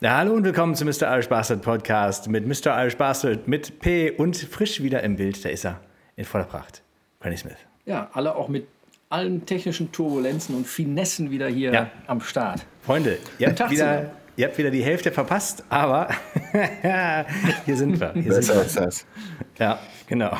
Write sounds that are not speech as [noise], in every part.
Ja, hallo und willkommen zum Mr. Irish Bastard Podcast mit Mr. Irish Bastard, mit P und frisch wieder im Bild. Da ist er in voller Pracht. Granny Smith. Ja, alle auch mit allen technischen Turbulenzen und Finessen wieder hier Ja. am Start. Freunde, ihr habt, Tag wieder, ihr habt wieder die Hälfte verpasst, aber [laughs] hier sind wir. Hier sind Besser wir. als das. Ja, genau.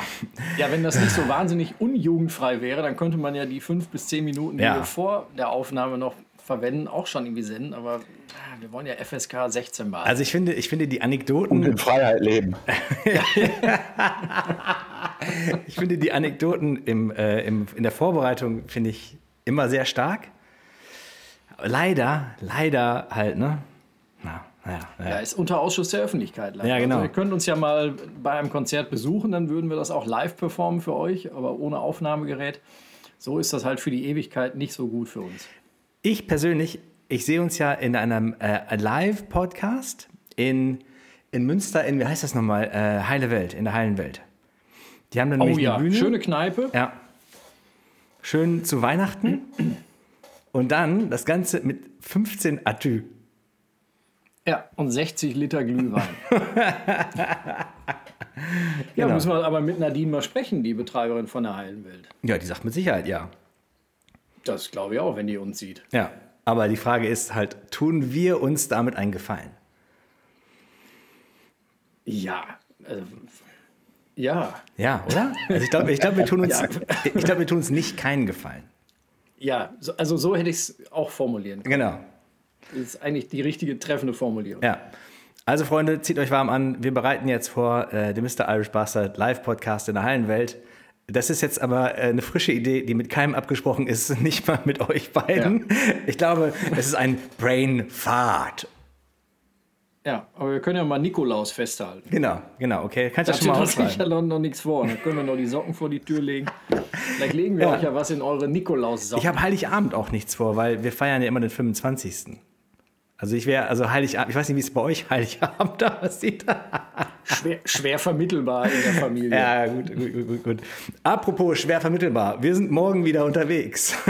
Ja, wenn das nicht so wahnsinnig unjugendfrei wäre, dann könnte man ja die fünf bis zehn Minuten, die Ja. wir vor der Aufnahme noch verwenden, auch schon irgendwie senden. Aber ah, wir wollen ja FSK 16 behalten. Also ich finde, ich finde die Und Anekdoten, in Freiheit leben. [laughs] ich finde die Anekdoten im, äh, im, in der Vorbereitung finde ich immer sehr stark. Leider, leider halt, ne? Na, naja, ja, naja. ist unter Ausschuss der Öffentlichkeit. leider. Ja, genau. Also ihr könnt uns ja mal bei einem Konzert besuchen, dann würden wir das auch live performen für euch, aber ohne Aufnahmegerät. So ist das halt für die Ewigkeit nicht so gut für uns. Ich persönlich, ich sehe uns ja in einem äh, Live-Podcast in, in Münster, in, wie heißt das nochmal? Äh, Heile Welt, in der heilen Welt. Die haben dann Oh nämlich ja, eine Bühne. schöne Kneipe. Ja. Schön zu Weihnachten. Und dann das Ganze mit 15 Atü. Ja, und 60 Liter Glühwein. [laughs] ja, Genau. müssen wir aber mit Nadine mal sprechen, die Betreiberin von der Heilen Welt. Ja, die sagt mit Sicherheit ja. Das glaube ich auch, wenn die uns sieht. Ja. Aber die Frage ist halt, tun wir uns damit einen Gefallen? Ja, äh, ja, Ja, oder? Also ich glaube, ich glaub, wir, tun uns- [laughs] ich glaub, wir tun uns nicht keinen Gefallen. ja. So, also so hätte ich es auch formulieren können. Genau. Das ist eigentlich die richtige treffende Formulierung. Ja. Also, Freunde, zieht euch warm an. Wir bereiten jetzt vor äh, den Mr. Irish Bastard Live-Podcast in der Hallenwelt. Das ist jetzt aber äh, eine frische Idee, die mit keinem abgesprochen ist, [laughs] nicht mal mit euch beiden. Ich glaube, es ist ein Brain Fart. Ja, aber wir können ja mal Nikolaus festhalten. Genau, genau, okay. Kannst du Da schon mal steht uns aufschreiben. sicher noch nichts vor. Dann können wir noch die Socken vor die Tür legen. Vielleicht legen wir Ja. euch ja was in eure Nikolaus-Socken. Ich habe Heiligabend auch nichts vor, weil wir feiern ja immer den 25. Also ich wäre, also Heiligabend, ich weiß nicht, wie es bei euch Heiligabend [laughs] da aussieht. Schwer, schwer vermittelbar in der Familie. Ja, gut, gut, gut, gut. Apropos schwer vermittelbar, wir sind morgen wieder unterwegs. [laughs]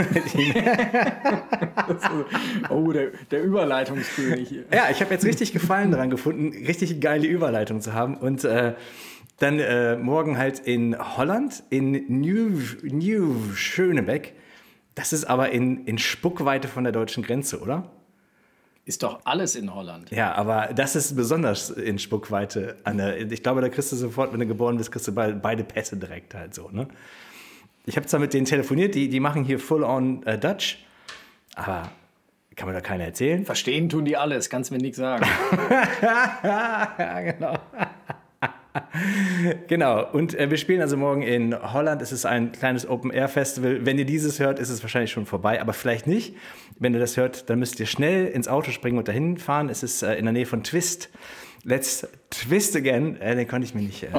Oh, der, der Überleitungskönig hier. ja, ich habe jetzt richtig Gefallen daran gefunden, richtig geile Überleitung zu haben. Und äh, dann äh, morgen halt in Holland, in New, New Schönebeck. Das ist aber in, in Spuckweite von der deutschen Grenze, oder? Ist doch alles in Holland. Ja, aber das ist besonders in Spuckweite. An der, ich glaube, da kriegst du sofort, wenn du geboren bist, kriegst du be- beide Pässe direkt halt so. Ne? Ich habe zwar mit denen telefoniert, die, die machen hier full-on äh, Dutch, aber kann mir da keiner erzählen. Verstehen tun die alles, kannst mir nichts sagen. [laughs] [laughs] ja, genau. [laughs] genau, und äh, wir spielen also morgen in Holland. Es ist ein kleines Open-Air-Festival. Wenn ihr dieses hört, ist es wahrscheinlich schon vorbei, aber vielleicht nicht. Wenn ihr das hört, dann müsst ihr schnell ins Auto springen und dahin fahren. Es ist äh, in der Nähe von Twist. Let's Twist again. Äh, den konnte ich mir nicht. Äh, [laughs]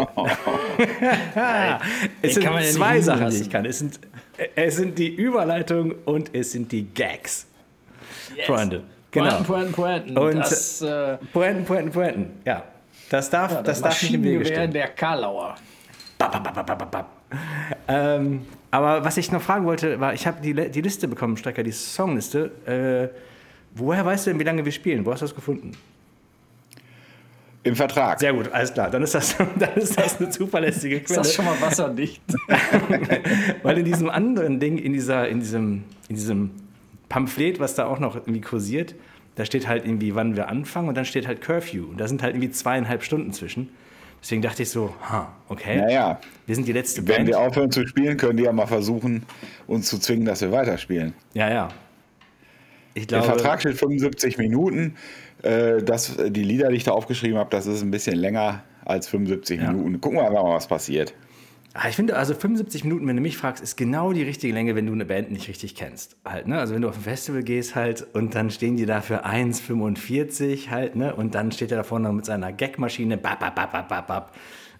es sind kann man ja nicht zwei Sachen, die ich kann. Es sind, äh, es sind die Überleitung und es sind die Gags. Freunde. Genau. Pointen, Pointen, Pointen. Und- das äh, Pointen, Pointen, Pointen. Ja. Das darf, ja, das das darf nicht im Wege stehen. der Karlauer. Ähm, aber was ich noch fragen wollte, war, ich habe die, die Liste bekommen, Strecker, die Songliste. Äh, woher weißt du denn, wie lange wir spielen? Wo hast du das gefunden? Im Vertrag. Sehr gut, alles klar. Dann ist das, [laughs] dann ist das eine zuverlässige Ist Quelle. das schon mal wasserdicht? [laughs] Weil in diesem anderen Ding, in, dieser, in, diesem, in diesem Pamphlet, was da auch noch irgendwie kursiert, da steht halt irgendwie, wann wir anfangen und dann steht halt Curfew. Und da sind halt irgendwie zweieinhalb Stunden zwischen. Deswegen dachte ich so, ha, okay. Naja, Wir sind die letzte wenn Band. wir aufhören zu spielen, können die ja mal versuchen, uns zu zwingen, dass wir weiterspielen. Ja, ja. Ich Der glaube, Vertrag steht 75 Minuten. Äh, das, die Lieder, die ich da aufgeschrieben habe, das ist ein bisschen länger als 75 Minuten. Gucken wir einfach mal, was passiert. Ah, Ich finde, also 75 Minuten, wenn du mich fragst, ist genau die richtige Länge, wenn du eine Band nicht richtig kennst. Halt, ne? Also wenn du auf ein Festival gehst halt und dann stehen die da für 1,45 halt, ne? Und dann steht er da vorne mit seiner Gagmaschine, bap, bap, bap, bap, bap, bap,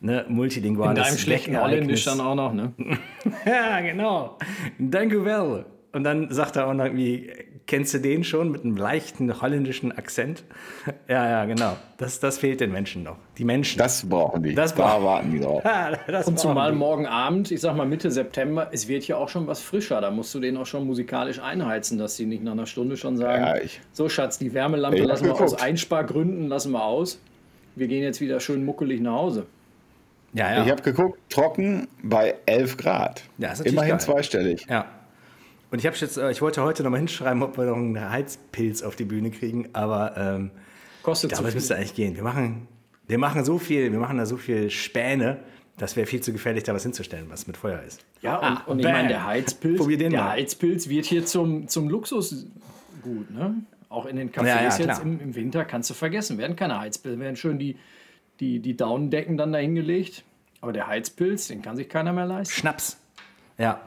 ne? Multilingual. In deinem schlechten Holländisch dann auch noch, ne? [laughs] Ja, genau. Danke well. Und dann sagt er auch noch irgendwie Kennst du den schon mit einem leichten holländischen Akzent? [laughs] Ja, ja, genau. Das, das fehlt den Menschen noch. Die Menschen. Das brauchen die. Das da brauchen- warten die drauf. [laughs] das Und zumal brauchen morgen Abend, ich sag mal Mitte September, es wird ja auch schon was frischer. Da musst du den auch schon musikalisch einheizen, dass sie nicht nach einer Stunde schon sagen: Ja, ich- So, Schatz, die Wärmelampe Ich lassen wir aus. Einspargründen lassen wir aus. Wir gehen jetzt wieder schön muckelig nach Hause. die. ja, ja. Ich habe geguckt, trocken bei 11 Grad. Ja, Immerhin geil. zweistellig. Ja. Und ich habe jetzt, äh, ich wollte heute noch mal hinschreiben, ob wir noch einen Heizpilz auf die Bühne kriegen, aber ähm, Kostet ich glaube, es müsste eigentlich gehen. Wir machen, wir machen so viel, wir machen da so viel Späne, das wäre viel zu gefährlich, da was hinzustellen, was mit Feuer ist. Ja, und, Ah, und ich meine, der Heizpilz, der mal. Heizpilz wird hier zum, zum Luxus gut, ne? Auch in den Cafés Ja, ja, jetzt im, im Winter kannst du vergessen, werden keine Heizpilze, werden schön die, die, die Daunendecken dann dahingelegt. Aber der Heizpilz, den kann sich keiner mehr leisten. Schnaps. Ja.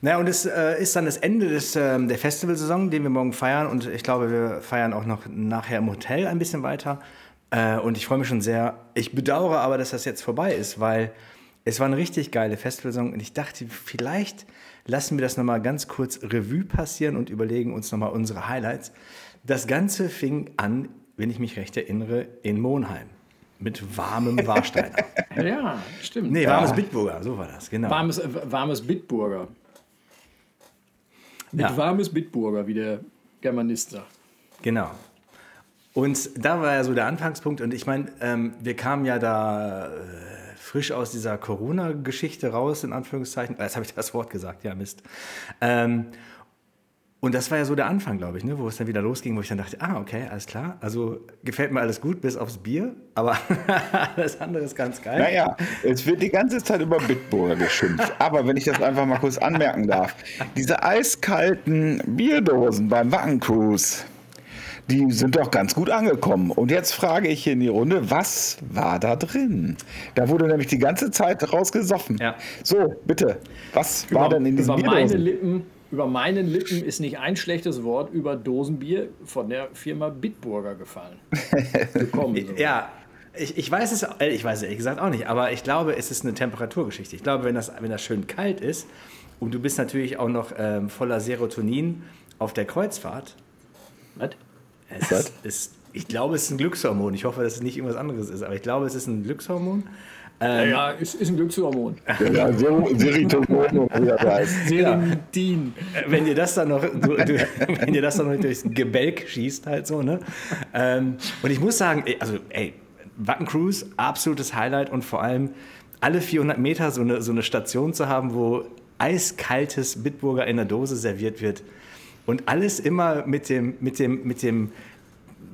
Na, und es äh, ist dann das Ende des, ähm, der Festivalsaison, den wir morgen feiern. Und ich glaube, wir feiern auch noch nachher im Hotel ein bisschen weiter. Äh, und ich freue mich schon sehr. Ich bedauere aber, dass das jetzt vorbei ist, weil es war eine richtig geile Festivalsaison. Und ich dachte, vielleicht lassen wir das nochmal ganz kurz Revue passieren und überlegen uns nochmal unsere Highlights. Das Ganze fing an, wenn ich mich recht erinnere, in Monheim. Mit warmem Warsteiner. [laughs] Ja, stimmt. nee, warmes Bitburger, so war das, genau. Warmes, äh, warmes Bitburger. Mit Ja. warmes Bitburger, wie der Germanist sagt. Genau. Und da war ja so der Anfangspunkt. Und ich meine, ähm, wir kamen ja da äh, frisch aus dieser Corona-Geschichte raus, in Anführungszeichen. Äh, Jetzt habe ich das Wort gesagt, ja, Mist. Ähm, und das war ja so der Anfang, glaube ich, ne, wo es dann wieder losging, wo ich dann dachte, ah, okay, alles klar. Also gefällt mir alles gut, bis aufs Bier, aber [laughs] alles andere ist ganz geil. Naja, es wird die ganze Zeit über Bitburger geschimpft. Aber wenn ich das einfach mal kurz anmerken darf, diese eiskalten Bierdosen beim Wacken Cruise, die sind doch ganz gut angekommen. Und jetzt frage ich hier in die Runde, was war da drin? Da wurde nämlich die ganze Zeit rausgesoffen. Ja. So, bitte, was war über, denn in diesen über meine Bierdosen? Lippen, über meinen Lippen ist nicht ein schlechtes Wort über Dosenbier von der Firma Bitburger gefallen. [laughs] Gekommen. Ja, ich, ich weiß es, äh, ich weiß es ehrlich gesagt auch nicht, aber ich glaube, es ist eine Temperaturgeschichte. Ich glaube, wenn das, wenn das schön kalt ist und du bist natürlich auch noch ähm, voller Serotonin auf der Kreuzfahrt, Was? es ist, ist, ich glaube, es ist ein Glückshormon. Ich hoffe, dass es nicht irgendwas anderes ist, aber ich glaube, es ist ein Glückshormon. Ja, ja, ist, ist ein Glückshormon. Ja, Ser- Serotonin. [laughs] Serentin. Äh, Wenn dir das dann noch, du, du, [laughs] wenn dir das dann noch durchs Gebälk schießt, halt so, ne? Ähm, und ich muss sagen, also, ey, Wacken Cruise, absolutes Highlight und vor allem alle 400 Meter so eine, so eine Station zu haben, wo eiskaltes Bitburger in der Dose serviert wird und alles immer mit dem, mit dem, mit dem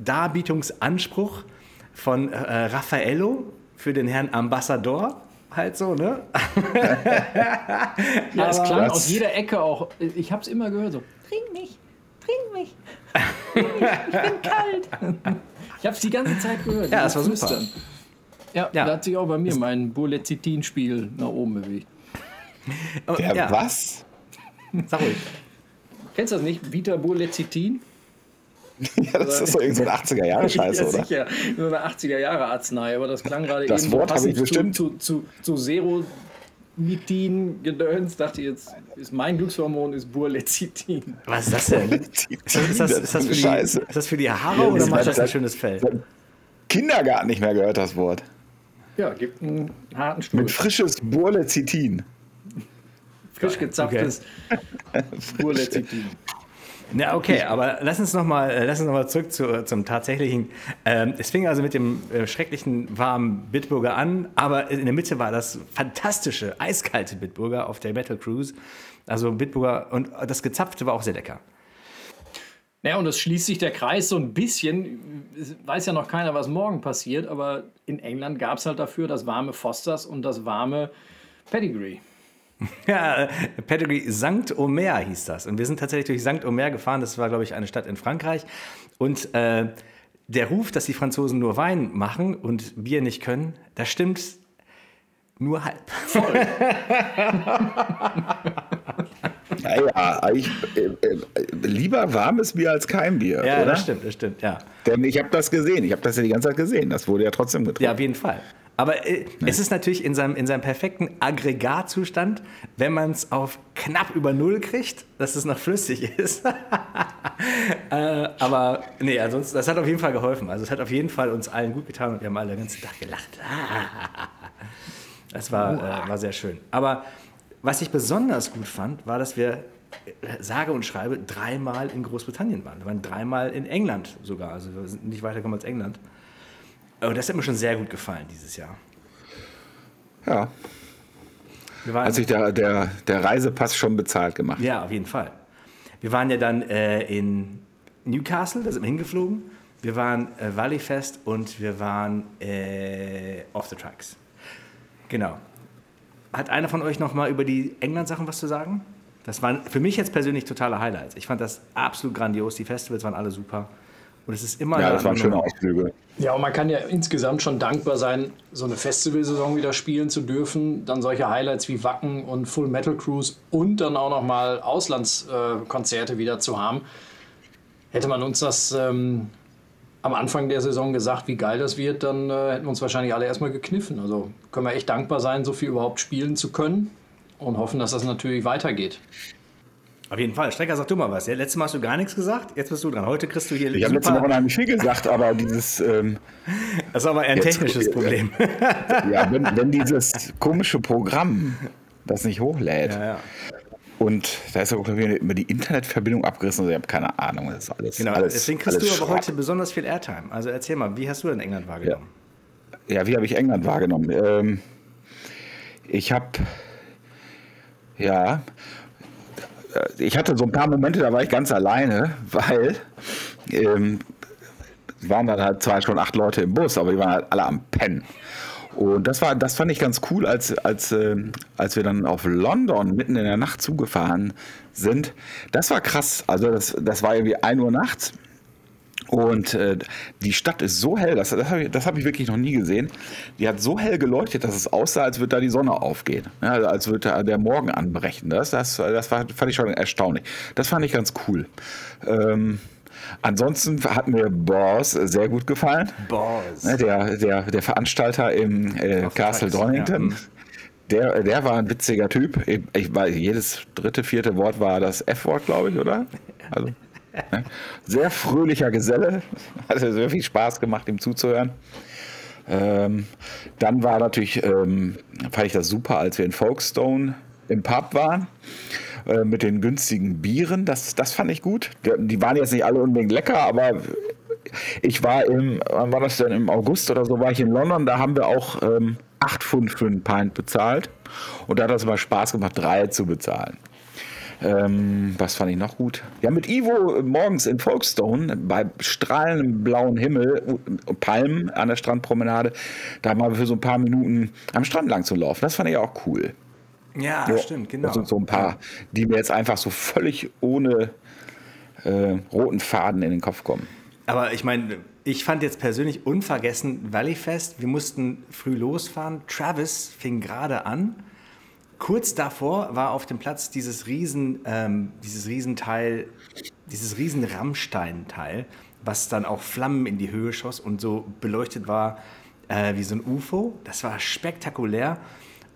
Darbietungsanspruch von äh, Raffaello für den Herrn Ambassador, halt so, ne? [laughs] Ja, es klang Das- aus jeder Ecke auch. Ich habe es immer gehört so. Trink mich, trink mich. Trink mich, ich bin [laughs] kalt. Ich habe es die ganze Zeit gehört. Ja, das war super. Ja, Ja. da hat sich auch bei mir mein Bulezitin-Spiel nach oben bewegt. Der Ja, was? Sag ruhig. Kennst du das nicht? Vita Bulezitin? [laughs] Ja, das ist doch irgendein so 80er-Jahre-Scheiße, [laughs] ja, oder? sicher. So eine 80er-Jahre-Arznei, aber das klang gerade Das eben Wort habe ich bestimmt. zu, zu, zu, zu Seromitin-Gedöns. Dachte jetzt, ist mein Glückshormon ist Burlezitin. Was ist das denn? [laughs] Ist das, ist das, für, die, Scheiße. ist das für die Haare Ja, oder macht das ein das- schönes Fell? Kindergarten nicht mehr gehört, das Wort. Ja, gibt einen harten Stuhl. Mit frisches Burlezitin. Frisch gezapftes Burlezitin. Na, okay, aber lass uns nochmal noch mal zurück zu, zum tatsächlichen. Ähm, es fing also mit dem äh, schrecklichen warmen Bitburger an, aber in der Mitte war das fantastische, eiskalte Bitburger auf der Metal Cruise. Also Bitburger und das gezapfte war auch sehr lecker. Ja, und es schließt sich der Kreis so ein bisschen. Es weiß ja noch keiner, was morgen passiert, aber in England gab es halt dafür das warme Fosters und das warme Pedigree. [laughs] Ja, Pedigree Sankt Omer hieß das. Und wir sind tatsächlich durch Sankt Omer gefahren. Das war, glaube ich, eine Stadt in Frankreich. Und äh, der Ruf, dass die Franzosen nur Wein machen und Bier nicht können, das stimmt nur halb. [laughs] Naja, ich, äh, äh, lieber warmes Bier als kein Bier, Ja, oder? das stimmt, das stimmt, ja. Denn ich habe das gesehen. Ich habe das ja die ganze Zeit gesehen. Das wurde ja trotzdem getrunken. Ja, auf jeden Fall. Aber äh, es ist natürlich in seinem, in seinem perfekten Aggregatzustand, wenn man es auf knapp über Null kriegt, dass es noch flüssig ist. [laughs] äh, aber nee, ansonsten, das hat auf jeden Fall geholfen. Also es hat auf jeden Fall uns allen gut getan und wir haben alle den ganzen Tag gelacht. [laughs] Das war, äh, war sehr schön. Aber was ich besonders gut fand, war, dass wir äh, sage und schreibe dreimal in Großbritannien waren. Wir waren dreimal in England sogar. Also wir sind nicht weitergekommen als England. Und das hat mir schon sehr gut gefallen dieses Jahr. Ja. Hat sich der, der, der Reisepass schon bezahlt gemacht. ja, auf jeden Fall. Wir waren ja dann äh, in Newcastle, da sind wir hingeflogen. Wir waren äh, Valleyfest und wir waren äh, Off the Tracks. Genau. Hat einer von euch noch mal über die England-Sachen was zu sagen? Das waren für mich jetzt persönlich totale Highlights. Ich fand das absolut grandios. Die Festivals waren alle super. Und es ist immer Ja, eine das waren schöne. Ausflüge. Ja, und man kann ja insgesamt schon dankbar sein, so eine Festivalsaison wieder spielen zu dürfen. Dann solche Highlights wie Wacken und Full Metal Cruise und dann auch noch mal Auslandskonzerte Konzerte wieder zu haben. Hätte man uns das ähm, am Anfang der Saison gesagt, wie geil das wird, dann äh, hätten wir uns wahrscheinlich alle erstmal gekniffen. Also können wir echt dankbar sein, so viel überhaupt spielen zu können und hoffen, dass das natürlich weitergeht. Auf jeden Fall. Strecker, sag du mal was. Ja, letztes Mal hast du gar nichts gesagt. Jetzt bist du dran. Heute kriegst du hier Ich habe letzte Woche unheimlich viel gesagt, aber dieses, ähm, [laughs] Das ist aber eher ein Jetzt- technisches Problem. ja, wenn, wenn dieses komische Programm das nicht hochlädt ja, ja. und da ist auch glaub ich, immer die Internetverbindung abgerissen, also ich habe keine Ahnung, das ist alles. Genau, alles, deswegen kriegst du aber Schrott. heute besonders viel Airtime. Also erzähl mal, wie hast du denn England wahrgenommen? Ja, wie habe ich England wahrgenommen? Ähm, ich habe, ja, ich hatte so ein paar Momente, da war ich ganz alleine, weil ähm, waren dann halt zwar schon acht Leute im Bus, aber die waren halt alle am Pennen. Und das war, das fand ich ganz cool, als, als, ähm, als wir dann auf London mitten in der Nacht zugefahren sind. Das war krass. Also das, das war irgendwie 1 Uhr nachts. Und äh, die Stadt ist so hell, das, das habe ich, das hab ich wirklich noch nie gesehen. Die hat so hell geleuchtet, dass es aussah, als würde da die Sonne aufgehen. Ja, also als würde da der Morgen anbrechen. Das, das, das war, fand ich schon erstaunlich. Das fand ich ganz cool. Ähm, ansonsten hat mir Boss sehr gut gefallen. Boss. Ne, Der, der, der Veranstalter im äh, Castle Donington. ja. Der, der war ein witziger Typ. Ich, ich jedes dritte, vierte Wort war das F-Wort, glaube ich, oder? Also? Sehr fröhlicher Geselle. Hat sehr viel Spaß gemacht, ihm zuzuhören. Ähm, dann war natürlich, ähm, fand ich das super, als wir in Folkestone im Pub waren. äh, Mit den günstigen Bieren, das, das fand ich gut. Die, waren jetzt nicht alle unbedingt lecker, aber ich war im, wann war das denn, im August oder so, war ich in London, da haben wir auch ähm, 8 Pfund für einen Pint bezahlt. Und da hat es mal Spaß gemacht, drei zu bezahlen. Ähm, was fand ich noch gut? Ja, mit Ivo morgens in Folkestone bei strahlendem blauen Himmel, äh, Palmen an der Strandpromenade, da mal für so ein paar Minuten am Strand lang zu laufen. Das fand ich auch cool. Ja, Ja, stimmt, genau. Das sind so ein paar, die mir jetzt einfach so völlig ohne äh, roten Faden in den Kopf kommen. Aber ich meine, ich fand jetzt persönlich unvergessen Valleyfest. Wir mussten früh losfahren. Travis fing gerade an. Kurz davor war auf dem Platz dieses riesen, ähm, dieses Riesenteil, dieses riesen Rammstein-Teil, was dann auch Flammen in die Höhe schoss und so beleuchtet war äh, wie so ein UFO. Das war spektakulär.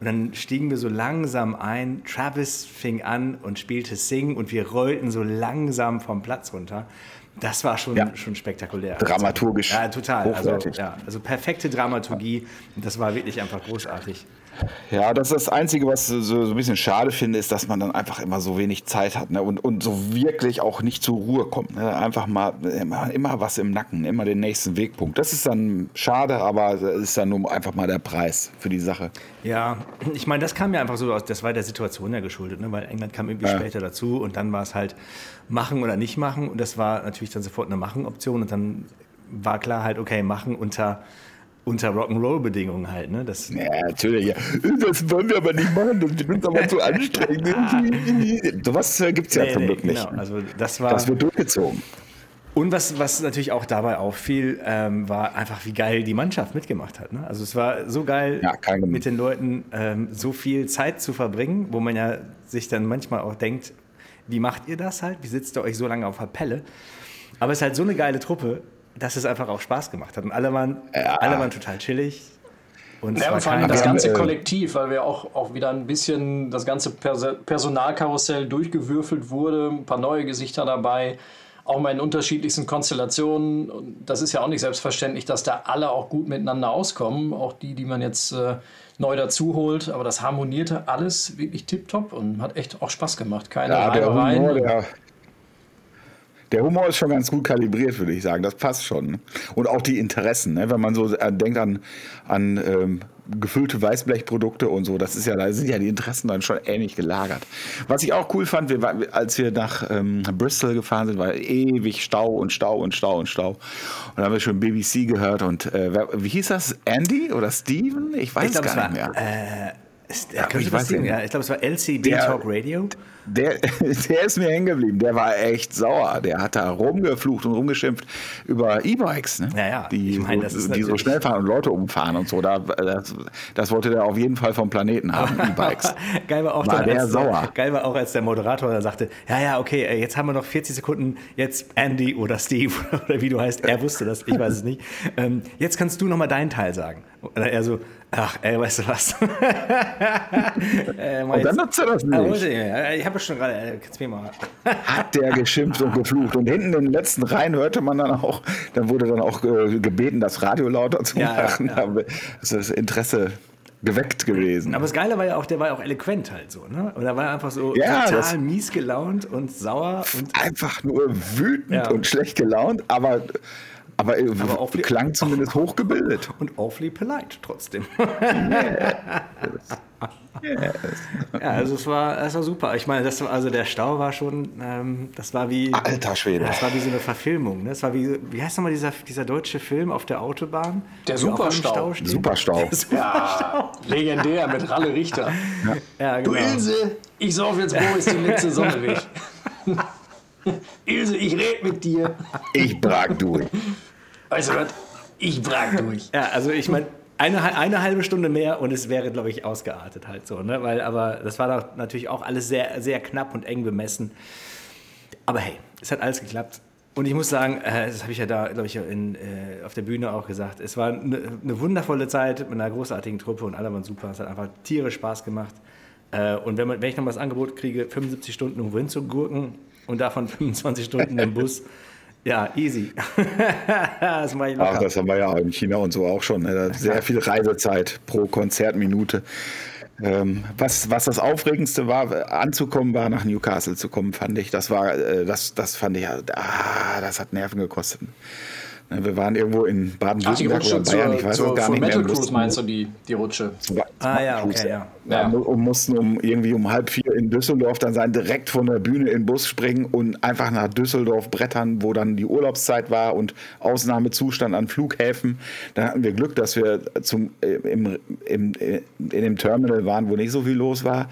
Und dann stiegen wir so langsam ein. Travis fing an und spielte Sing und wir rollten so langsam vom Platz runter. Das war schon, Ja. schon spektakulär. Dramaturgisch Ja, total. Also, ja, also perfekte Dramaturgie. Und das war wirklich einfach großartig. Ja, das ist das Einzige, was so, so ein bisschen schade finde, ist, dass man dann einfach immer so wenig Zeit hat ne? und, und so wirklich auch nicht zur Ruhe kommt. Ne? Einfach mal immer, immer was im Nacken, immer den nächsten Wegpunkt. Das ist dann schade, aber es ist dann nur einfach mal der Preis für die Sache. Ja, ich meine, das kam ja einfach so aus, das war der Situation ja geschuldet, ne? weil England kam irgendwie Ja. später dazu und dann war es halt machen oder nicht machen und das war natürlich dann sofort eine Machen-Option und dann war klar halt, okay, machen unter, unter Rock'n'Roll-Bedingungen halt. Ne? Das, Ja, natürlich. Ja. Das wollen wir aber nicht machen, das wird uns aber zu [laughs] anstrengend. Sowas gibt es ja Nee, zum nee, Glück nicht. genau. Also das war. Das wird durchgezogen. Und was, was natürlich auch dabei auffiel, ähm, war einfach, wie geil die Mannschaft mitgemacht hat. Ne? Also es war so geil, Ja, mit den Leuten ähm, so viel Zeit zu verbringen, wo man ja sich dann manchmal auch denkt, wie macht ihr das halt? Wie sitzt ihr euch so lange auf der Pelle? Aber es ist halt so eine geile Truppe, dass es einfach auch Spaß gemacht hat. Und alle waren, alle waren total chillig. Und Ja, vor allem das ganze äh, Kollektiv, weil wir auch, auch wieder ein bisschen das ganze Personalkarussell durchgewürfelt wurde, ein paar neue Gesichter dabei, auch mal in unterschiedlichsten Konstellationen. Und das ist ja auch nicht selbstverständlich, dass da alle auch gut miteinander auskommen, auch die, die man jetzt äh, neu dazu holt. Aber das harmonierte alles wirklich tipptopp und hat echt auch Spaß gemacht. Keine Ja, der. Humor, der, der Humor ist schon ganz gut kalibriert, würde ich sagen. Das passt schon. Und auch die Interessen, ne? wenn man so äh, denkt an, an ähm, gefüllte Weißblechprodukte und so, das ist ja, da sind ja die Interessen dann schon ähnlich gelagert. Was ich auch cool fand, wir, als wir nach ähm, Bristol gefahren sind, war ewig Stau und Stau und Stau und Stau. Und da haben wir schon BBC gehört und äh, wie hieß das? Andy oder Steven? Ich weiß Ich glaube, es gar nicht mehr. äh, ist, Ja, ich weiß nicht. ja, ich glaube, es war LCB Der- Talk Radio. Der, [laughs] der ist mir hängen geblieben. Der war echt sauer. Der hat da rumgeflucht und rumgeschimpft über E-Bikes, ne? Ja, ja. Die, Ich meine, so, die so schnell fahren und Leute umfahren und so. Da, das, das wollte der auf jeden Fall vom Planeten haben, [laughs] E-Bikes. Geil war auch War dann, der als, sauer. Geil war auch, als der Moderator dann sagte, ja, ja, okay, jetzt haben wir noch 40 Sekunden, jetzt Andy oder Steve [laughs] oder wie du heißt, er wusste das, ich weiß es nicht. Ähm, jetzt kannst du noch mal deinen Teil sagen. Und er so, ach, ey, weißt du was? [laughs] äh, Und dann nutzt er das Ah, nicht. wollte ich, ja, habe schon gerade, äh, kannst du mir mal. [laughs] Hat der geschimpft und geflucht. Und hinten in den letzten Reihen hörte man dann auch, dann wurde dann auch äh, gebeten, das Radio lauter zu Ja, ja, machen. ja. Da ist das Interesse geweckt gewesen. Aber das Geile war ja auch, der war ja auch eloquent halt so, ne? Und er war einfach so Ja, total mies gelaunt und sauer und einfach nur wütend Ja. und schlecht gelaunt, aber, aber, äh, Aber auch- klang zumindest hochgebildet. und awfully polite trotzdem. [laughs] Ja, also es war, es war super. Ich meine, das, war- also der Stau war schon, ähm, das war wie, Alter Schwede. das war wie so eine Verfilmung. Ne? Das war wie, wie heißt nochmal dieser, dieser deutsche Film auf der Autobahn? Der Wo Superstau. Superstau. Der Superstau. Legendär mit Ralle Richter. Ja, Du genau. Ilse, ich sauf jetzt Boris die letzte Sonne weg. [laughs] Ilse, ich red mit dir. Ich brag durch. Weißt du was? Ich brag durch. Ja, also ich meine, eine, eine halbe Stunde mehr und es wäre, glaube ich, ausgeartet halt so. Ne? Weil, aber das war doch natürlich auch alles sehr, sehr knapp und eng bemessen. Aber hey, es hat alles geklappt. Und ich muss sagen, äh, das habe ich ja da, glaube ich, in, äh, auf der Bühne auch gesagt. Es war eine, eine wundervolle Zeit mit einer großartigen Truppe und alle waren super. Es hat einfach tierisch Spaß gemacht. Äh, und wenn, man, wenn ich noch mal das Angebot kriege, 75 Stunden irgendwo hinzugurken und davon [laughs] 25 Stunden im Bus, ja, easy. [laughs] das mache ich Ach, locker. das haben wir ja in China und so auch schon. Ne? Sehr [laughs] viel Reisezeit pro Konzertminute. Ähm, was, was das Aufregendste war, anzukommen war, nach Newcastle zu kommen, fand ich. Das war, äh, das, das fand ich, ah, das hat Nerven gekostet. Ne, Wir waren irgendwo in Ach, die Baden-Württemberg Rutsche oder Bayern, ich zur, weiß zur es gar nicht mehr. Metal Wir Cruise meinst du die, die Rutsche? Ah ja, okay, ja. Ja, und mussten um irgendwie um halb vier in Düsseldorf dann sein, direkt von der Bühne in den Bus springen und einfach nach Düsseldorf brettern, wo dann die Urlaubszeit war und Ausnahmezustand an Flughäfen. Da hatten wir Glück, dass wir zum, äh, im, im, äh, in dem Terminal waren, wo nicht so viel los war.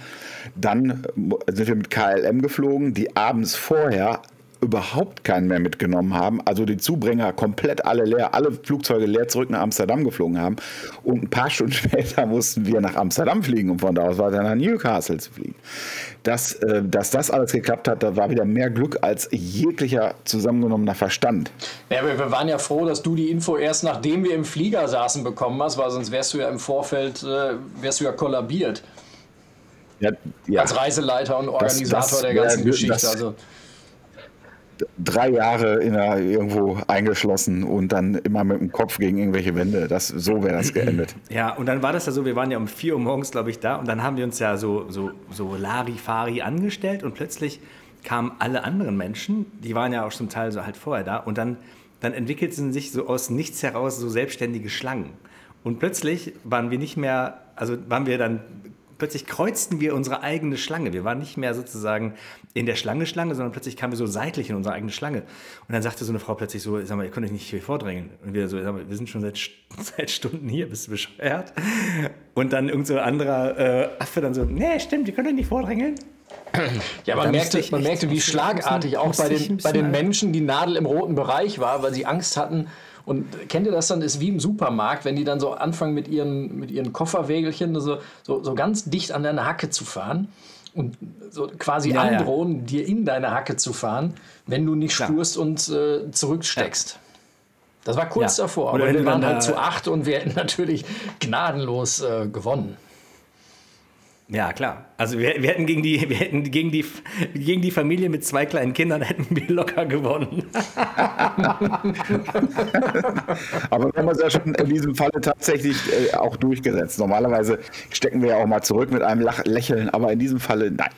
Dann äh, sind wir mit KLM geflogen, die abends vorher überhaupt keinen mehr mitgenommen haben, also die Zubringer komplett alle leer, alle Flugzeuge leer zurück nach Amsterdam geflogen haben und ein paar Stunden [laughs] später mussten wir nach Amsterdam fliegen und von da aus weiter nach Newcastle zu fliegen. Dass, äh, dass das alles geklappt hat, da war wieder mehr Glück als jeglicher zusammengenommener Verstand. Ja, wir, wir waren ja froh, dass du die Info erst nachdem wir im Flieger saßen bekommen hast, weil sonst wärst du ja im Vorfeld äh, wärst du ja kollabiert Ja, ja. als Reiseleiter und Organisator das der ganzen wär- Geschichte. das- also drei Jahre in einer, irgendwo eingeschlossen und dann immer mit dem Kopf gegen irgendwelche Wände. Das, so wäre das geendet. [laughs] Ja, und dann war das ja so, wir waren ja um 4 Uhr morgens, glaube ich, da und dann haben wir uns ja so, so, so Larifari angestellt und plötzlich kamen alle anderen Menschen, die waren ja auch zum Teil so halt vorher da und dann, dann entwickelten sich so aus nichts heraus so selbstständige Schlangen. Und plötzlich waren wir nicht mehr, also waren wir dann, plötzlich kreuzten wir unsere eigene Schlange. Wir waren nicht mehr sozusagen in der Schlange Schlange, sondern plötzlich kamen wir so seitlich in unsere eigene Schlange. Und dann sagte so eine Frau plötzlich so, sag mal, ihr könnt euch nicht hier vordrängen. Und wir so, sag mal, wir sind schon seit, [laughs] seit Stunden hier, bist du bescheuert? Und dann irgend so ein anderer äh, Affe dann so, nee, stimmt, ihr könnt euch nicht vordrängeln. [clears throat] Ja, man merkte, man echt- merkte, wie schlagartig auch bei den, bei den Menschen die Nadel im roten Bereich war, weil sie Angst hatten. Und kennt ihr das dann? Ist wie im Supermarkt, wenn die dann so anfangen mit ihren, mit ihren Kofferwägelchen so, so, so ganz dicht an deine Hacke zu fahren und so quasi Ja, ja. androhen, dir in deine Hacke zu fahren, wenn du nicht Klar. spurst und äh, zurücksteckst. Das war kurz Ja. davor, Oder aber wir waren halt zu acht und wir hätten natürlich gnadenlos äh, gewonnen. Ja, klar. Also wir, wir hätten gegen die, wir hätten gegen die, gegen die Familie mit zwei kleinen Kindern hätten wir locker gewonnen. [laughs] Aber wir haben uns ja schon in diesem Falle tatsächlich äh, auch durchgesetzt. Normalerweise stecken wir ja auch mal zurück mit einem Lach Lächeln, aber in diesem Falle nein.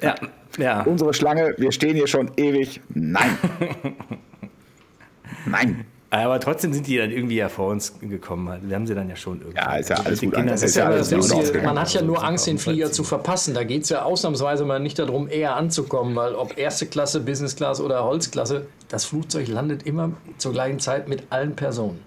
Ja, ja. Unsere Schlange, wir stehen hier schon ewig. Nein. [laughs] Nein. Aber trotzdem sind die dann irgendwie ja vor uns gekommen. Wir haben sie dann ja schon irgendwie. Ja, ist ja Also alles gut. Kindern Das ist ja alles das. Lustige, man hat ja nur Angst, den Flieger zu verpassen. Da geht es ja ausnahmsweise mal nicht darum, eher anzukommen, weil ob erste Klasse, Business Class oder Holzklasse, das Flugzeug landet immer zur gleichen Zeit mit allen Personen.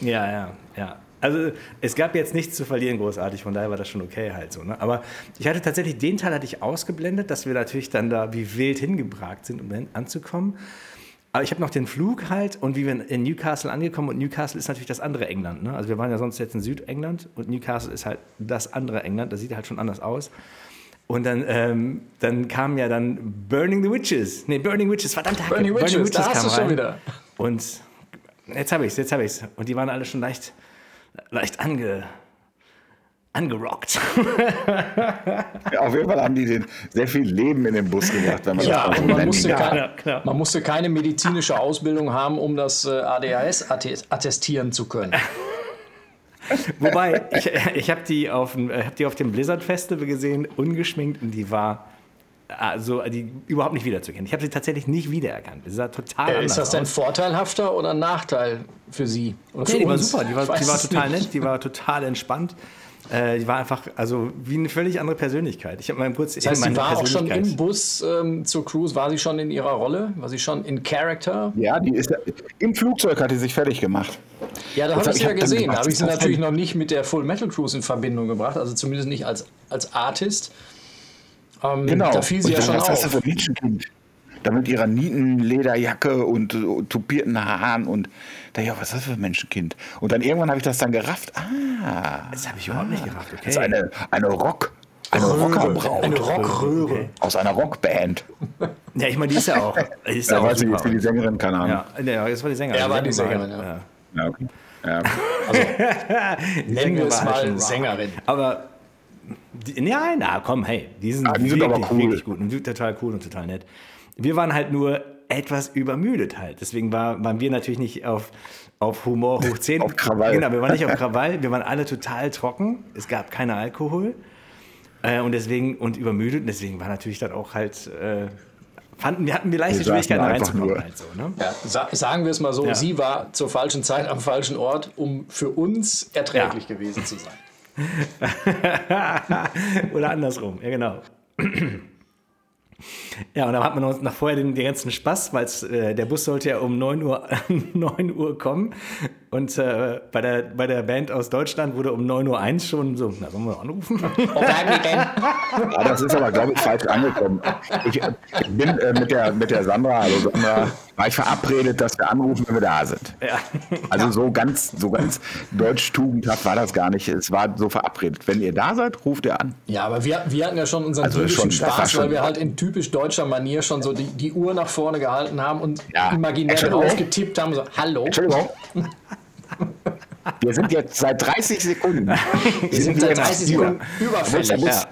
Ja, ja, ja. Also es gab jetzt nichts zu verlieren großartig, von daher war das schon okay halt so. Ne? Aber ich hatte tatsächlich, den Teil hatte ich ausgeblendet, dass wir natürlich dann da wie wild hingebragt sind, um dann anzukommen. Aber ich habe noch den Flug halt und wie wir in Newcastle angekommen und Newcastle ist natürlich das andere England. Ne? Also wir waren ja sonst jetzt in Südengland und Newcastle ist halt das andere England, das sieht halt schon anders aus. Und dann, ähm, dann kam ja dann Burning the Witches. Nee, Burning Witches, verdammt. Hacke. Burning Witches, da hast du schon wieder. Und jetzt habe ich es, jetzt habe ich es. Und die waren alle schon leicht, leicht ange, angerockt. [laughs] Auf jeden Fall haben die den sehr viel Leben in den Bus gebracht, wenn man Ja, das man musste, kann. kein, Ja, man musste keine medizinische Ausbildung haben, um das äh, ADHS atte- attestieren zu können. [laughs] Wobei, ich, ich habe die, auf dem- äh, hab die auf dem Blizzard Festival gesehen, ungeschminkt, und die war also die überhaupt nicht wiederzuerkennen. Ich habe sie tatsächlich nicht wiedererkannt. Sie sah total Äh, anders ist das denn aus. vorteilhafter oder ein Nachteil für Sie? Oder Nee, für die war uns? super, die war, die war total nicht. nett, die war total entspannt. Äh, die war einfach, also wie eine völlig andere Persönlichkeit. Ich habe mal kurz Das heißt, meine sie war auch schon im Bus ähm, zur Cruise, war sie schon in ihrer Rolle? War sie schon in Character? Ja, die ist im Flugzeug hat die sich fertig gemacht. Ja, da Das habe hab ich sie ja gesehen. Da habe ich sie ist natürlich noch nicht mit der Full Metal Cruise in Verbindung gebracht, also zumindest nicht als, als Artist. Ähm, Genau. Da fiel sie Und ja ich schon ist das auf. für ein Menschenkind? Da mit ihrer Nietenlederjacke und äh, tupierten Haaren und da ja, was ist das für ein Menschenkind? Und dann irgendwann habe ich das dann gerafft. Ah, Das habe ich überhaupt nicht gerafft, okay. das ist eine, eine Rock, eine Rockerbraut Eine Rockröhre. Okay. aus einer Rockband. Ja, ich meine, die ist ja auch. [laughs] Die ist ja Ja, auch weiß ich jetzt, wie die Sängerin, keine Ahnung. Ja, ja, das war die Sängerin. Er war die Sängerin ja. Ja, okay. ja. okay. [laughs] Nennen wir es mal. Sängerin. Aber, die, ja, na komm, hey, die sind, Ah, die sind wirklich, aber cool. wirklich gut und sind total cool und total nett. Wir waren halt nur etwas übermüdet halt. Deswegen war, waren wir natürlich nicht auf, auf Humor hoch 10. Auf Krawall. Genau, wir waren nicht auf Krawall, wir waren alle total trocken. Es gab keinen Alkohol. Äh, und deswegen, und übermüdet, und deswegen war natürlich dann auch halt, äh, fanden wir, hatten wir leichte Wir Schwierigkeiten einfach reinzukommen nur. halt so, ne? Ja, sa sagen wir es mal so, Ja. sie war zur falschen Zeit am falschen Ort, um für uns erträglich gewesen zu sein. [laughs] Oder andersrum, ja genau. Ja, und dann hat man uns nach vorher den, den ganzen Spaß, weil äh, der Bus sollte ja um 9 Uhr, [laughs] 9 Uhr kommen. Und äh, bei, der, bei der Band aus Deutschland wurde um 9 Uhr 1 schon so, na, sollen wir anrufen? Wo bleiben die denn? Ja, das ist aber, glaube ich, falsch angekommen. Ich, ich bin äh, mit, der, mit der Sandra, also Sandra, war ich verabredet, dass wir anrufen, wenn wir da sind. Ja. Also so ganz, so ganz deutsch-tugendhaft war das gar nicht. Es war so verabredet. Wenn ihr da seid, ruft ihr an. Ja, aber wir, wir hatten ja schon unseren Also typischen schon- Spaß, schon- weil wir halt in typisch deutscher Manier schon so die, die Uhr nach vorne gehalten haben und Ja. imaginär drauf getippt haben, so, hallo. Entschuldigung. [laughs] Wir sind jetzt seit 30 Sekunden. Wir sind seit 30 Sekunden überfällig. Ja.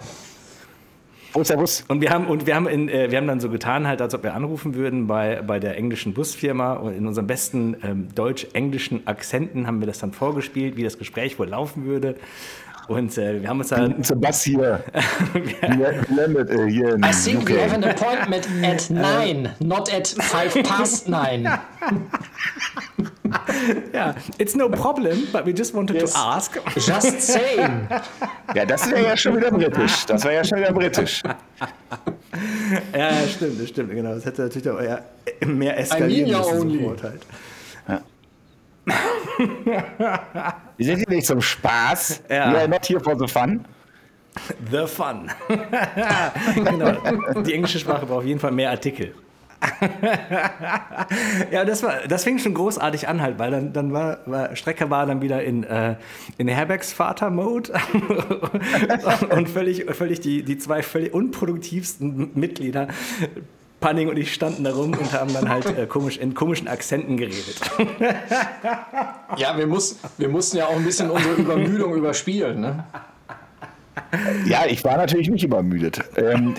Der Bus? Und wir haben, und wir haben, in, äh, wir haben dann so getan, halt, als ob wir anrufen würden bei, bei der englischen Busfirma. Und in unseren besten ähm, deutsch-englischen Akzenten haben wir das dann vorgespielt, wie das Gespräch wohl laufen würde. Und äh, wir haben uns dann. Zum Bass hier. Wir landet äh, hier in I think we have an UK. appointment at 9, not at 5 past 9. [laughs] Ja, it's no problem, but we just wanted Yes. to ask. Just saying. Ja, das wäre ja schon wieder britisch. Das wäre ja schon wieder britisch. [laughs] Ja, ja, stimmt, das stimmt, genau. Das hätte natürlich auch eher mehr eskalieren mean müssen only. sofort halt. [laughs] Wir sind hier nicht zum Spaß. Ja. We are not here for the fun. The fun. [laughs] genau. Die englische Sprache braucht auf jeden Fall mehr Artikel. [laughs] ja, das, war, das fing schon großartig an halt, weil dann, dann war, war Strecker war dann wieder in, äh, in Herbergsvater-Mode und völlig, völlig die, die zwei völlig unproduktivsten Mitglieder Panning und ich standen da rum und haben dann halt äh, komisch, in komischen Akzenten geredet. [laughs] Ja, wir, muss, wir mussten ja auch ein bisschen unsere Übermüdung überspielen. Ne? Ja, ich war natürlich nicht übermüdet. Ähm,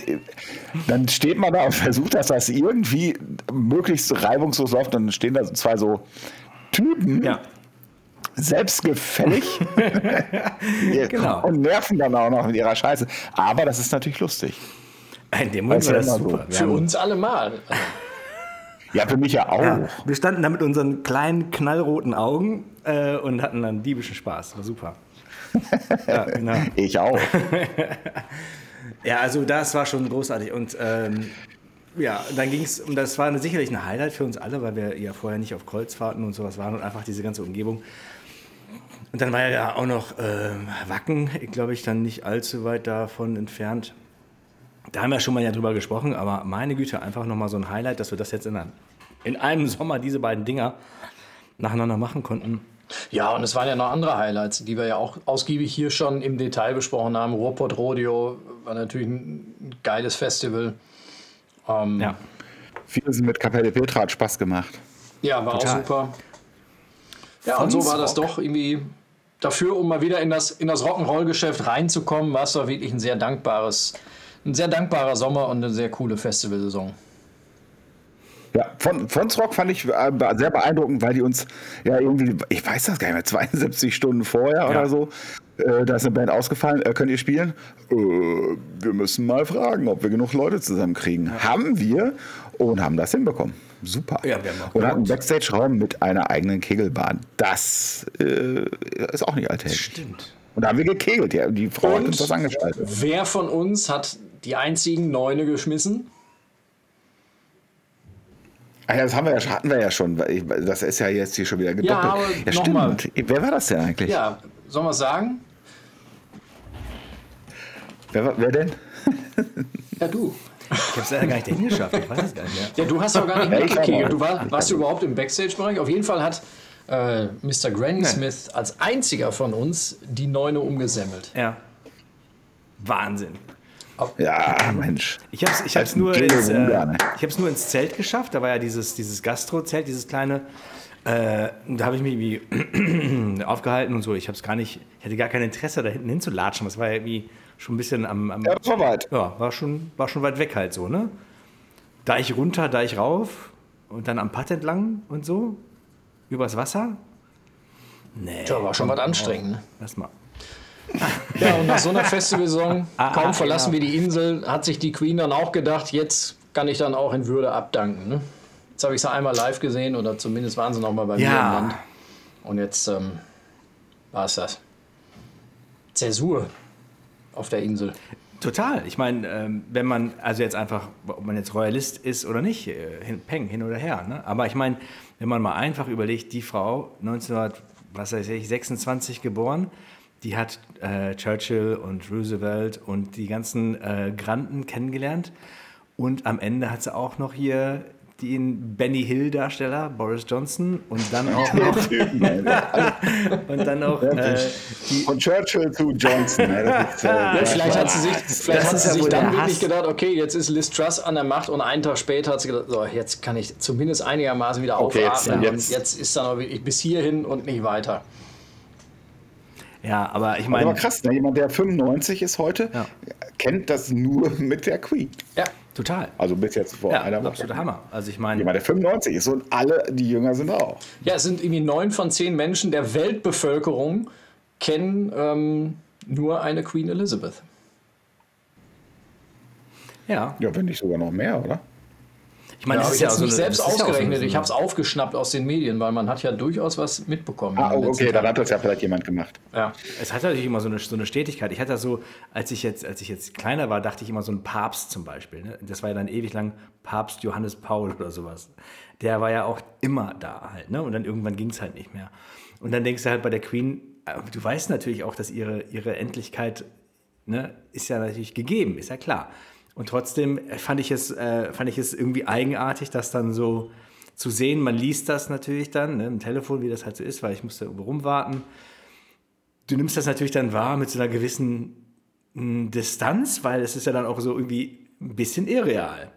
dann steht man da und versucht, dass das irgendwie möglichst reibungslos läuft. Dann stehen da zwei so Typen, Ja. selbstgefällig [laughs] Genau. und nerven dann auch noch mit ihrer Scheiße. Aber das ist natürlich lustig. [laughs] In dem Moment Ist war das so. super. Wir Für uns alle mal. Ja, für mich ja auch. Ja, wir standen da mit unseren kleinen knallroten Augen äh, und hatten dann diebischen Spaß. War super. [laughs] Ja, genau. Ich auch. [laughs] ja, also das war schon großartig. Und ähm, ja, dann ging es, und das war eine, sicherlich ein Highlight für uns alle, weil wir ja vorher nicht auf Kreuzfahrten und sowas waren und einfach diese ganze Umgebung. Und dann war ja auch noch ähm, Wacken, glaube ich, dann nicht allzu weit davon entfernt. Da haben wir schon mal ja drüber gesprochen, aber meine Güte, einfach nochmal so ein Highlight, dass wir das jetzt in einem, in einem Sommer, diese beiden Dinger nacheinander machen konnten. Ja, und es waren ja noch andere Highlights, die wir ja auch ausgiebig hier schon im Detail besprochen haben. Ruhrpott Rodeo war natürlich ein geiles Festival. Ähm, Ja. Vieles mit Kapelle Petra hat Spaß gemacht. Ja, war Total. auch super. Ja, und so war das doch irgendwie dafür, um mal wieder in das, in das Rock'n'Roll-Geschäft reinzukommen, war es doch wirklich ein sehr dankbares, ein sehr dankbarer Sommer und eine sehr coole Festivalsaison. Ja, von Fonsrock fand ich äh, sehr beeindruckend, weil die uns ja irgendwie, ich weiß das gar nicht mehr, [laughs] 72 Stunden vorher oder so, äh, da ist eine Band ausgefallen, äh, könnt ihr spielen? Äh, wir müssen mal fragen, ob wir genug Leute zusammenkriegen. Haben wir und haben das hinbekommen. Super. Ja, wir haben auch und hatten einen. Backstage-Raum mit einer eigenen Kegelbahn. Das äh, ist auch nicht alltäglich. Stimmt. Und da haben wir gekegelt, ja, die Frau hat Und? uns das angestaltet. Wer von uns hat die einzigen Neune geschmissen? Ah ja, das haben wir ja, hatten wir ja schon. weil ich- Das ist ja jetzt hier schon wieder gedoppelt. aber Ja, noch mal. stimmt. Wer war das denn eigentlich? Ja, sollen wir es sagen? Wer, wer denn? Ja, du. Ich habe es leider gar nicht dahin geschafft. Ich weiß es gar nicht mehr. Ja, du hast doch gar nicht [laughs] Ja, war- Du war, warst du überhaupt im Backstage-Bereich? Auf jeden Fall hat äh, Mr. Granny Smith als einziger von uns die Neune umgesemmelt. Ja. Wahnsinn. Ja, Mensch. Ich habe es ich hab's nur, ins, äh, Ungarn. ich hab's nur ins Zelt geschafft. Da war ja dieses, dieses Gastro-Zelt, dieses kleine. Äh, da habe ich mich irgendwie [clears throat] aufgehalten und so. Ich habe es gar nicht, ich hatte gar kein Interesse, da hinten hinzulatschen. Das war ja irgendwie schon ein bisschen am. am Ja, war weit. ja, war schon, war schon weit weg halt so, ne? Da ich runter, da ich rauf und dann am Patt entlang und so. Übers Wasser. Nee. Tja, war schon was anstrengend. Ne? Lass mal. Ja, und nach so einer Festivalsaison, Ah, kaum ah, verlassen genau. wir die Insel, hat sich die Queen dann auch gedacht, jetzt kann ich dann auch in Würde abdanken. Ne? Jetzt habe ich sie einmal live gesehen oder zumindest waren sie noch mal bei mir im Ja. Land. Und jetzt ähm, war es das. Zäsur auf der Insel. Total. Ich meine, ähm, wenn man, also jetzt einfach, ob man jetzt Royalist ist oder nicht, äh, hin, Peng, hin oder her. Ne? Aber ich meine, wenn man mal einfach überlegt, die Frau, 1926 geboren, die hat äh, Churchill und Roosevelt und die ganzen äh, Granden kennengelernt. Und am Ende hat sie auch noch hier den Benny Hill-Darsteller, Boris Johnson, und dann auch [laughs] noch, [laughs] und dann auch äh, Von Churchill zu Johnson. ist, äh, Ja, das vielleicht hat sie sich, vielleicht hat sie ja sich dann wirklich gedacht, okay, jetzt ist Liz Truss an der Macht und einen Tag später hat sie gedacht, so, jetzt kann ich zumindest einigermaßen wieder Okay, jetzt- aufatmen jetzt- und jetzt ist dann auch wirklich bis hierhin und nicht weiter. Ja, aber ich Aber meine, krass, ne? jemand, der 95 ist heute, Ja. kennt das nur mit der Queen. Ja, total. Also bis jetzt vor Ja, einer Woche. absoluter Hammer. Also ich meine, Jemand, der 95 ist und alle, die jünger sind auch. ja, es sind irgendwie neun von zehn Menschen der Weltbevölkerung kennen ähm, nur eine Queen Elizabeth. ja, Ja, wenn nicht sogar noch mehr, oder? Ich meine, Ja, das habe ist ich ja jetzt auch so nicht selbst ausgerechnet. ich habe es aufgeschnappt aus den Medien, weil man hat ja durchaus was mitbekommen. Ah, oh, okay, dann hat das ja vielleicht jemand gemacht. ja. Es hat natürlich immer so eine, so eine Stetigkeit. Ich hatte das so, als ich jetzt, als ich jetzt kleiner war, dachte ich immer so ein Papst zum Beispiel. Ne? Das war ja dann ewig lang Papst Johannes Paul oder sowas. Der war ja auch immer da halt. Ne? Und dann irgendwann ging es halt nicht mehr. Und dann denkst du halt bei der Queen, äh, du weißt natürlich auch, dass ihre, ihre Endlichkeit ne, ist ja natürlich gegeben, ist ja klar. Und trotzdem fand ich es, äh, fand ich es irgendwie eigenartig, das dann so zu sehen. Man liest das natürlich dann ne, im Telefon, wie das halt so ist, weil ich musste irgendwo rumwarten du nimmst das natürlich dann wahr mit so einer gewissen mh, Distanz, weil es ist ja dann auch so irgendwie ein bisschen irreal.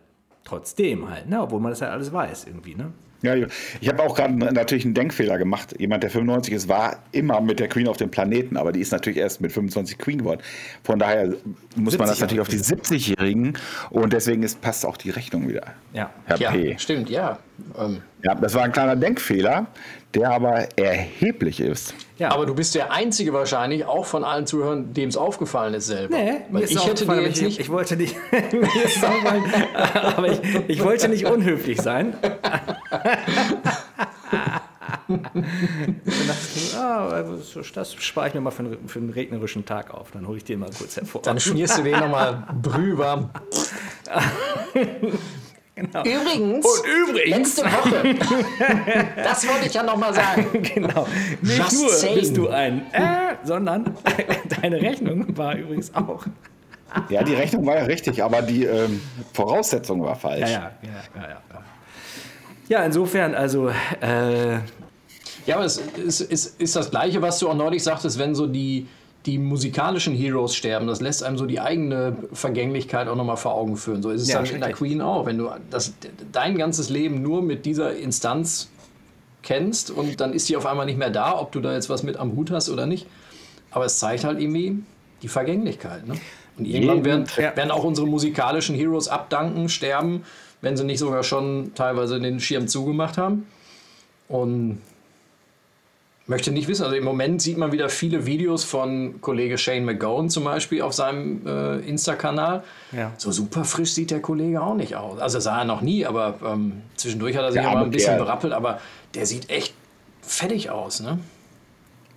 trotzdem halt, ne? obwohl man das ja alles weiß irgendwie. Ne? Ja, ich habe auch gerade natürlich einen Denkfehler gemacht. Jemand, der 95 ist, war immer mit der Queen auf dem Planeten, aber die ist natürlich erst mit 25 Queen geworden. Von daher muss man das natürlich auf die 70-Jährigen und deswegen ist, passt auch die Rechnung wieder. Ja, Herr Ja, P. stimmt, ja. Ähm, Ja, das war ein kleiner Denkfehler, der aber erheblich ist. ja. Aber du bist der Einzige wahrscheinlich, auch von allen Zuhörern, dem es aufgefallen ist selber. Nee, Weil ist ich hätte dir jetzt aber nicht. ich, wollte nicht, [laughs] mir [laughs] aber ich, ich wollte nicht unhöflich sein. [laughs] Und dachte ich, ah, also das spare ich mir mal für einen, für einen regnerischen Tag auf. Dann hole ich den mal kurz hervor. Dann schmierst du den nochmal brühwarm. Übrigens, Und übrigens, letzte Woche, [laughs] das wollte ich ja nochmal sagen. [laughs] genau, nicht Just nur saying. bist du ein äh, sondern [laughs] deine Rechnung war übrigens auch. Ja, die Rechnung war ja richtig, aber die ähm, Voraussetzung war falsch. Ja, ja, ja, ja. Ja, ja. ja insofern, also, äh, Ja, aber es ist, ist, ist das Gleiche, was du auch neulich sagtest, wenn so die, die musikalischen Heroes sterben, das lässt einem so die eigene Vergänglichkeit auch nochmal vor Augen führen. So ist es Ja, dann in der. Queen auch. Wenn du das, dein ganzes Leben nur mit dieser Instanz kennst und dann ist die auf einmal nicht mehr da, ob du da jetzt was mit am Hut hast oder nicht. Aber es zeigt halt irgendwie die Vergänglichkeit. Ne? Und irgendwann werden, werden auch unsere musikalischen Heroes abdanken, sterben, wenn sie nicht sogar schon teilweise den Schirm zugemacht haben. Und möchte nicht wissen. Also im Moment sieht man wieder viele Videos von Kollege Shane McGowan zum Beispiel auf seinem äh, Insta-Kanal. Ja. So super frisch sieht der Kollege auch nicht aus. Also sah er noch nie, aber ähm, zwischendurch hat er sich ja mal ein bisschen Kerl. berappelt, aber der sieht echt fettig aus, ne?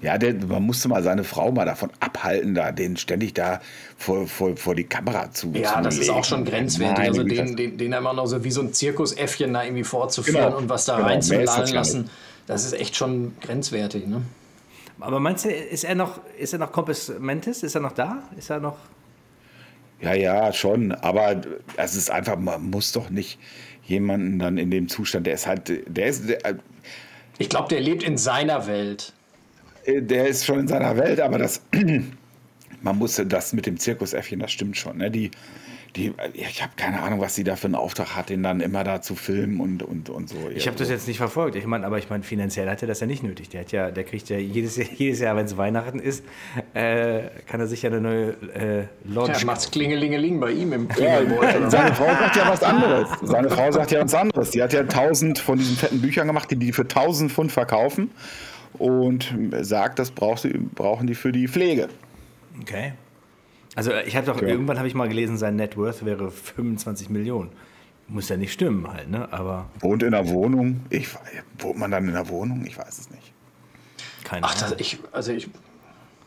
Ja, der, man musste mal seine Frau mal davon abhalten, da den ständig da vor, vor, vor die Kamera zu Ja, zu das ist legen. auch schon grenzwertig. Meine also den, den, den immer noch so wie so ein Zirkusäffchen da irgendwie vorzuführen Genau, und was da genau, ist reinzulallen lassen, das ist echt schon grenzwertig, ne? aber meinst du, ist er noch, ist er noch Compos Mentis? Ist er noch da? Ist er noch? Ja, ja, schon. Aber es ist einfach, man muss doch nicht jemanden dann in dem Zustand, der ist halt, der ist, der, Ich glaube, der lebt in seiner Welt. der ist schon in seiner Welt, aber das, [clears throat] man musste das mit dem Zirkusäffchen, das stimmt schon. Ne? Die, die, ich habe keine Ahnung, was sie da für einen Auftrag hat, den dann immer da zu filmen und, und, und so. Ich habe das jetzt nicht verfolgt. Ich meine, aber ich meine, finanziell hat er das ja nicht nötig. Der hat ja, der kriegt ja jedes Jahr, [laughs] jedes Jahr wenn es Weihnachten ist, äh, kann er sich ja eine neue äh, Lodge. Ja, macht's Klingelingeling bei ihm im [laughs] Klingelbeutel. seine Frau sagt ja was anderes. Seine Frau sagt ja was anderes. Die hat ja 1000 von diesen fetten Büchern gemacht, die die für 1000 Pfund verkaufen und sagt, das braucht sie, brauchen die für die Pflege. Okay. Also ich habe doch, Ja. irgendwann habe ich mal gelesen, sein Net Worth wäre 25 Millionen. Muss ja nicht stimmen halt, ne? Aber Wohnt in der Wohnung. Ich, wohnt man dann in der Wohnung? Ich weiß es nicht. keine Ach, das, Ahnung. ich, also ich,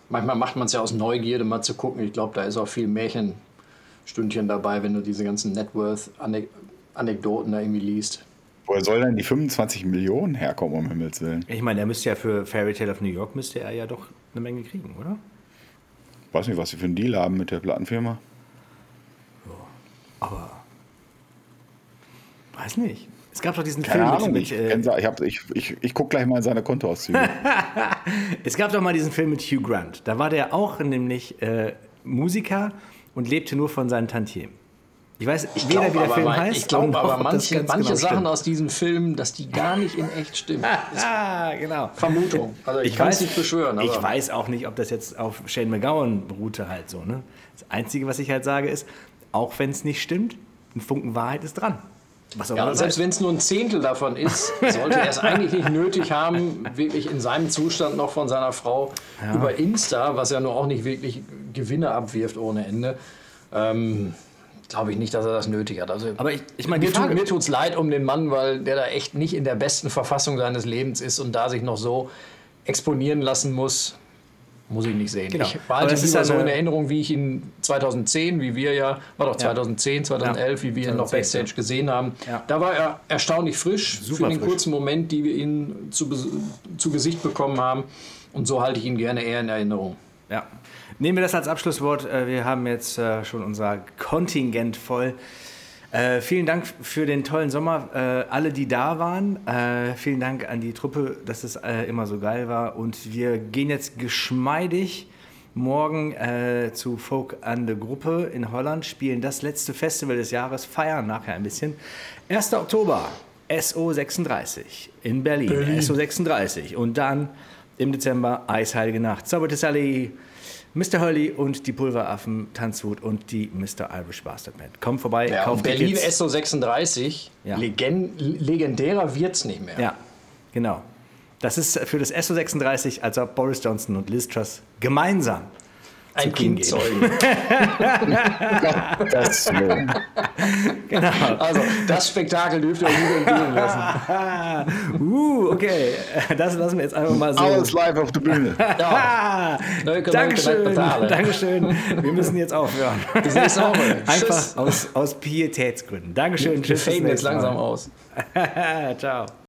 manchmal macht man es ja aus Neugierde mal zu gucken. Ich glaube, da ist auch viel Märchenstündchen dabei, wenn du diese ganzen Networth-Anekdoten da irgendwie liest. Woher soll denn die 25 Millionen herkommen, um Himmels Willen? Ich meine, er müsste ja für Fairy Tale of New York müsste er ja doch eine Menge kriegen, oder? Weiß nicht, was sie für einen Deal haben mit der Plattenfirma. Aber weiß nicht. Es gab doch diesen Keine Film Ahnung, mit, ich, mit äh, ich, ich, ich gucke gleich mal in seine Kontoauszüge. [laughs] Es gab doch mal diesen Film mit Hugh Grant. Da war der auch nämlich äh, Musiker und lebte nur von seinen Tantiemen. Ich weiß Ich weder, glaube wie der Film man- heißt. ich glaub, und noch, aber manche, manche genau Sachen stimmt. aus diesen Filmen, dass die gar nicht in echt stimmen. [laughs] Ah, genau. Vermutung. Also ich, Ich kann es nicht beschwören. Ich weiß auch nicht, ob das jetzt auf Shane McGowan beruhte halt so. Ne? Das Einzige, was ich halt sage, ist, auch wenn es nicht stimmt, ein Funken Wahrheit ist dran. Ja, selbst wenn es nur ein Zehntel davon ist, [laughs] sollte er es eigentlich nicht nötig haben, wirklich in seinem Zustand noch von seiner Frau über Insta, was ja nur auch nicht wirklich Gewinne abwirft ohne Ende, ähm, glaube ich nicht, dass er das nötig hat. Also, Aber ich, ich meine, mir, tut, Frage, mir tut's leid um den Mann, weil der da echt nicht in der besten Verfassung seines Lebens ist und da sich noch so exponieren lassen muss, muss ich nicht sehen. Genau. Ich behalte das ihn ist lieber ja so in eine- Erinnerung, wie ich ihn 2010, wie wir ja, war doch 2010, 2011, wie wir ihn noch 2010, Backstage gesehen haben. Ja. Da war er erstaunlich frisch Super für den frisch. kurzen Moment, die wir ihn zu, zu Gesicht bekommen haben. Und so halte ich ihn gerne eher in Erinnerung. Ja. Nehmen wir das als Abschlusswort. Äh, Wir haben jetzt äh, schon unser Kontingent voll. Äh, vielen Dank für den tollen Sommer, äh, alle, die da waren. Äh, vielen Dank an die Truppe, dass es immer so geil war. Und wir gehen jetzt geschmeidig morgen zu Folk an der Gruppe in Holland, spielen das letzte Festival des Jahres, feiern nachher ein bisschen. 1. Oktober, SO36 in Berlin, Berlin. SO36. Und dann im Dezember Eisheilige Nacht, Sabotage Sally, Mr. Hurley und die Pulveraffen, Tanzwut und die Mr. Irish Bastard Band. Kommt vorbei, Ja, kauft Berlin Tickets. SO36, Ja. Legen legendärer wird's nicht mehr. Ja, genau. Das ist für das SO36, als ob Boris Johnson und Liz Truss gemeinsam Ein Kind zeugen. [laughs] Das. Genau. Also, das Spektakel dürft ihr euch nicht entgehen lassen. [laughs] Uh, okay. Das lassen wir jetzt einfach mal so. Alles live auf der Bühne. [laughs] Ja, Neuke, Dankeschön, Neuke, Dankeschön. Wir müssen jetzt aufhören. bis nächste Woche. Einfach Tschüss. aus, aus Pietätsgründen. Dankeschön. Wir Tschüss. bis faden jetzt Mal. langsam aus. Ciao.